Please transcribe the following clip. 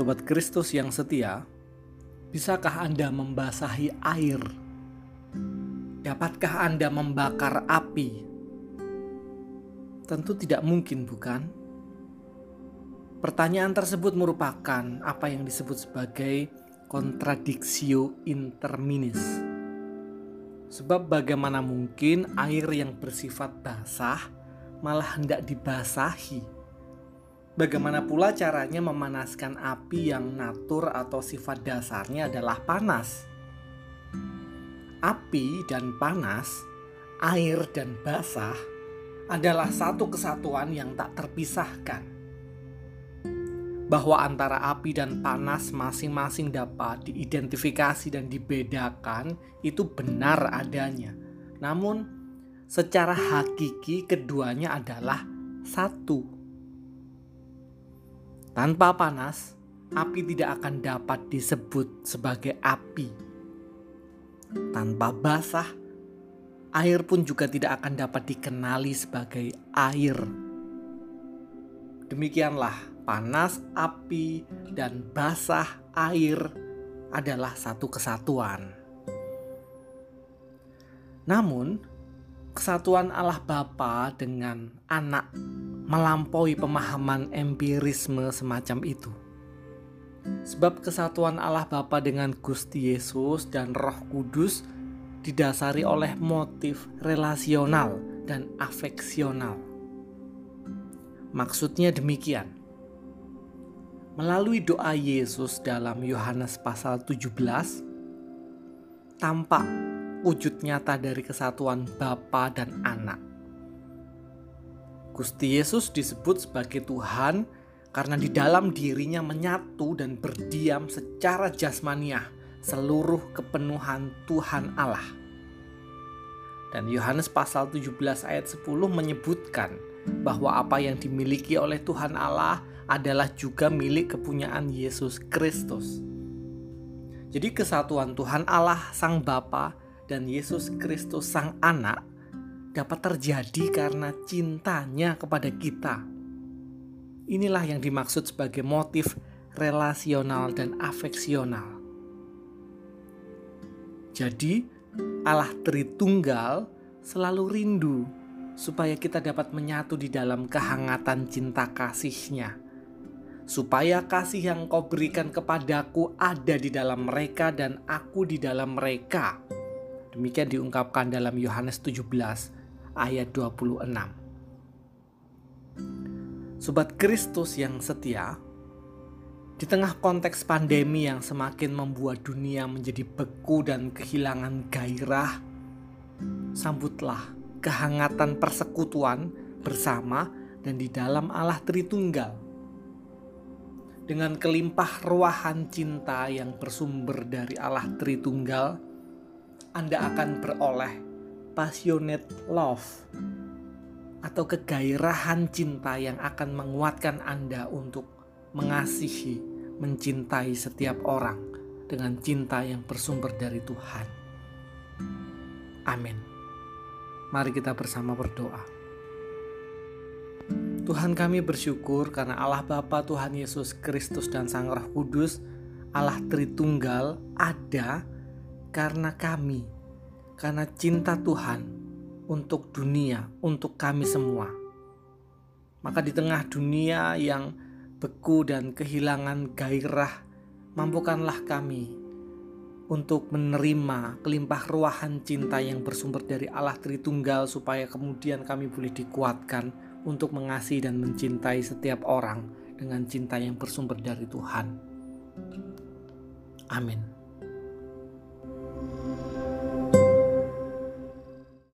Sobat Kristus yang setia, bisakah Anda membasahi air? Dapatkah Anda membakar api? Tentu tidak mungkin, bukan? Pertanyaan tersebut merupakan apa yang disebut sebagai contradictio interminis. Sebab bagaimana mungkin air yang bersifat basah malah hendak dibasahi? Bagaimana pula caranya memanaskan api yang natur atau sifat dasarnya adalah panas? Api dan panas, air dan basah adalah satu kesatuan yang tak terpisahkan. Bahwa antara api dan panas masing-masing dapat diidentifikasi dan dibedakan itu benar adanya. Namun, secara hakiki keduanya adalah satu tanpa panas, api tidak akan dapat disebut sebagai api. Tanpa basah, air pun juga tidak akan dapat dikenali sebagai air. Demikianlah, panas, api, dan basah air adalah satu kesatuan. Namun, kesatuan Allah Bapa dengan Anak melampaui pemahaman empirisme semacam itu. Sebab kesatuan Allah Bapa dengan Gusti Yesus dan Roh Kudus didasari oleh motif relasional dan afeksional. Maksudnya demikian. Melalui doa Yesus dalam Yohanes pasal 17 tampak wujud nyata dari kesatuan Bapa dan Anak Gusti Yesus disebut sebagai Tuhan karena di dalam dirinya menyatu dan berdiam secara jasmaniah seluruh kepenuhan Tuhan Allah. Dan Yohanes pasal 17 ayat 10 menyebutkan bahwa apa yang dimiliki oleh Tuhan Allah adalah juga milik kepunyaan Yesus Kristus. Jadi kesatuan Tuhan Allah Sang Bapa dan Yesus Kristus Sang Anak dapat terjadi karena cintanya kepada kita. Inilah yang dimaksud sebagai motif relasional dan afeksional. Jadi, Allah Tritunggal selalu rindu supaya kita dapat menyatu di dalam kehangatan cinta kasihnya. Supaya kasih yang kau berikan kepadaku ada di dalam mereka dan aku di dalam mereka. Demikian diungkapkan dalam Yohanes 17 ayat 26. Sobat Kristus yang setia, di tengah konteks pandemi yang semakin membuat dunia menjadi beku dan kehilangan gairah, sambutlah kehangatan persekutuan bersama dan di dalam Allah Tritunggal. Dengan kelimpah ruahan cinta yang bersumber dari Allah Tritunggal, Anda akan beroleh passionate love atau kegairahan cinta yang akan menguatkan Anda untuk mengasihi, mencintai setiap orang dengan cinta yang bersumber dari Tuhan. Amin. Mari kita bersama berdoa. Tuhan kami bersyukur karena Allah Bapa Tuhan Yesus Kristus dan Sang Roh Kudus Allah Tritunggal ada karena kami karena cinta Tuhan untuk dunia, untuk kami semua. Maka di tengah dunia yang beku dan kehilangan gairah, mampukanlah kami untuk menerima kelimpah ruahan cinta yang bersumber dari Allah Tritunggal supaya kemudian kami boleh dikuatkan untuk mengasihi dan mencintai setiap orang dengan cinta yang bersumber dari Tuhan. Amin.